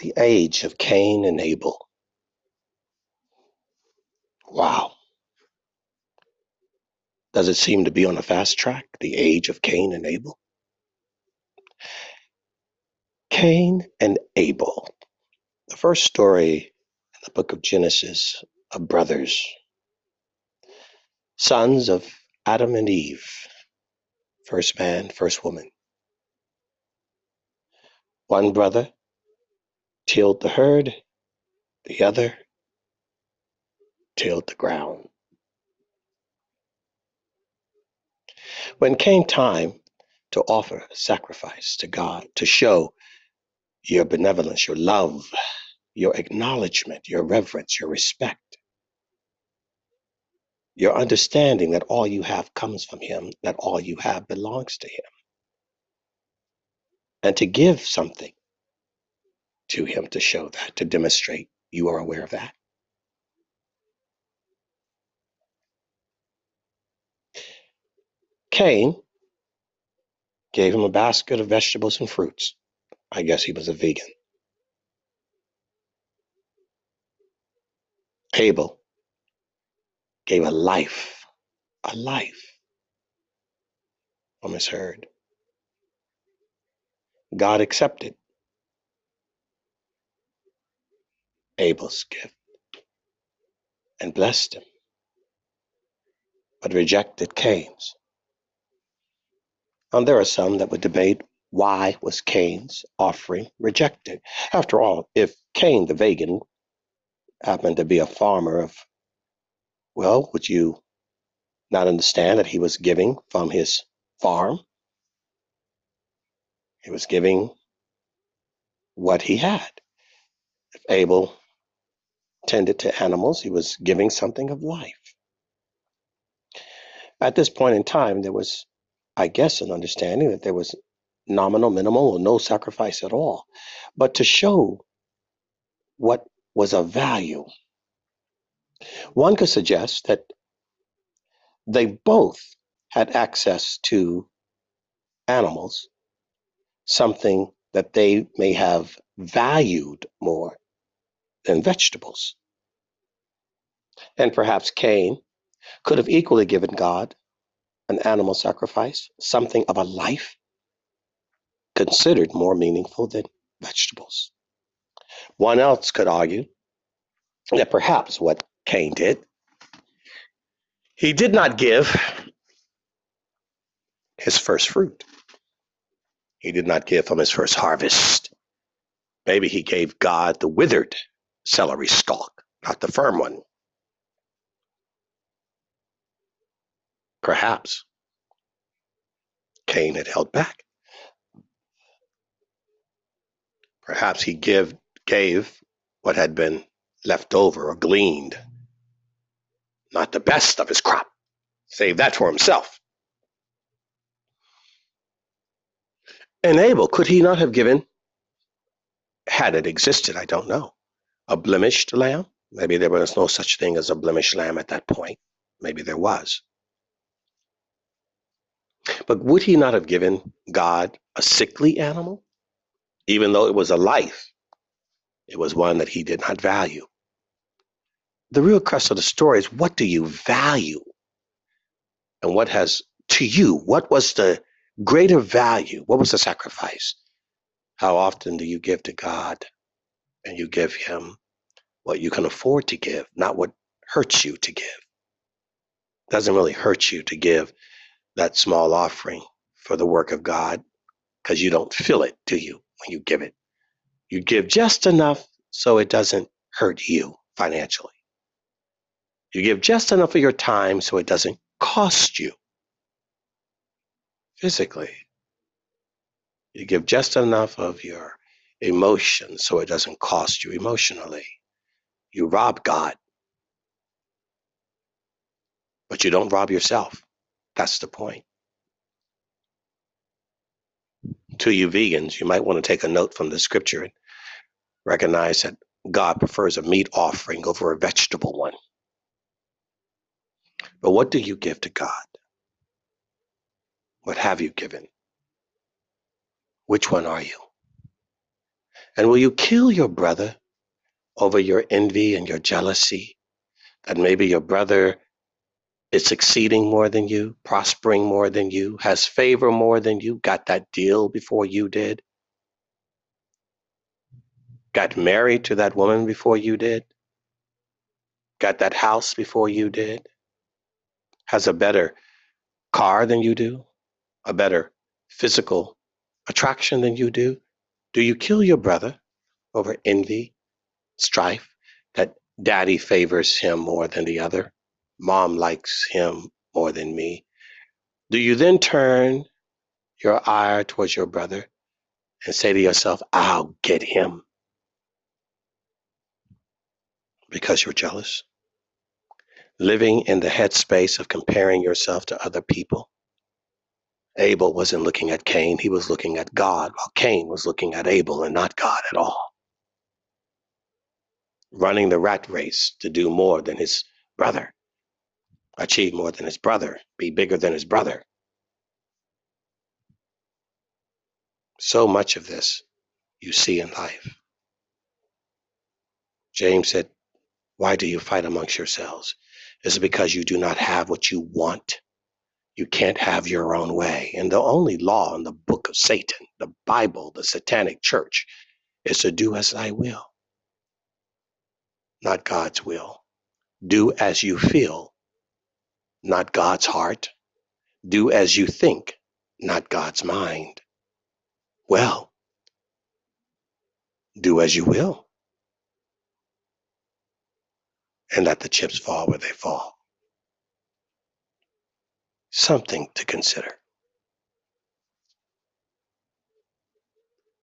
The age of Cain and Abel. Wow. Does it seem to be on a fast track? The age of Cain and Abel? Cain and Abel. The first story in the book of Genesis of brothers, sons of Adam and Eve, first man, first woman. One brother tilled the herd, the other tilled the ground. When came time to offer sacrifice to God, to show your benevolence, your love, your acknowledgement, your reverence, your respect, your understanding that all you have comes from Him, that all you have belongs to Him, and to give something to Him to show that, to demonstrate you are aware of that. Cain gave him a basket of vegetables and fruits. I guess he was a vegan. Abel gave a life, a life from his herd. God accepted Abel's gift and blessed him, but rejected Cain's. And there are some that would debate why was Cain's offering rejected? After all, if Cain the vegan happened to be a farmer of, well, would you not understand that he was giving from his farm? He was giving what he had. If Abel tended to animals, he was giving something of life. At this point in time, there was, I guess, an understanding that there was nominal, minimal, or no sacrifice at all. But to show what was of value, one could suggest that they both had access to animals, something that they may have valued more than vegetables. And perhaps Cain could have equally given God an animal sacrifice, something of a life considered more meaningful than vegetables. One else could argue that perhaps what Cain did, he did not give his first fruit. He did not give from his first harvest. Maybe he gave God the withered celery stalk, not the firm one. Perhaps Cain had held back. Perhaps he give, gave what had been left over or gleaned, not the best of his crop. Save that for himself. And Abel, could he not have given, had it existed, I don't know, a blemished lamb? Maybe there was no such thing as a blemished lamb at that point. Maybe there was. But would he not have given God a sickly animal? Even though it was a life, it was one that he did not value. The real crux of the story is what do you value? And what has, to you, what was the greater value? What was the sacrifice? How often do you give to God and you give Him what you can afford to give, not what hurts you to give? It doesn't really hurt you to give that small offering for the work of God because you don't feel it, do you, when you give it? You give just enough so it doesn't hurt you financially. You give just enough of your time so it doesn't cost you physically. You give just enough of your emotion so it doesn't cost you emotionally. You rob God, but you don't rob yourself. That's the point. To you vegans, you might want to take a note from the scripture and recognize that God prefers a meat offering over a vegetable one. But what do you give to God? What have you given? Which one are you? And will you kill your brother over your envy and your jealousy? That maybe your brother is succeeding more than you, prospering more than you, has favor more than you, got that deal before you did, got married to that woman before you did, got that house before you did, has a better car than you do, a better physical attraction than you do? Do you kill your brother over envy, strife, that daddy favors him more than the other? Mom likes him more than me. Do you then turn your ire towards your brother and say to yourself, I'll get him because you're jealous? Living in the headspace of comparing yourself to other people. Abel wasn't looking at Cain, he was looking at God, while Cain was looking at Abel and not God at all. Running the rat race to do more than his brother, achieve more than his brother, be bigger than his brother. So much of this you see in life. James said, Why do you fight amongst yourselves? Is it because you do not have what you want? You can't have your own way. And the only law in the book of Satan, the Bible, the satanic church, is to do as I will, not God's will. Do as you feel, not God's heart. Do as you think, not God's mind. Well, do as you will, and let the chips fall where they fall. Something to consider.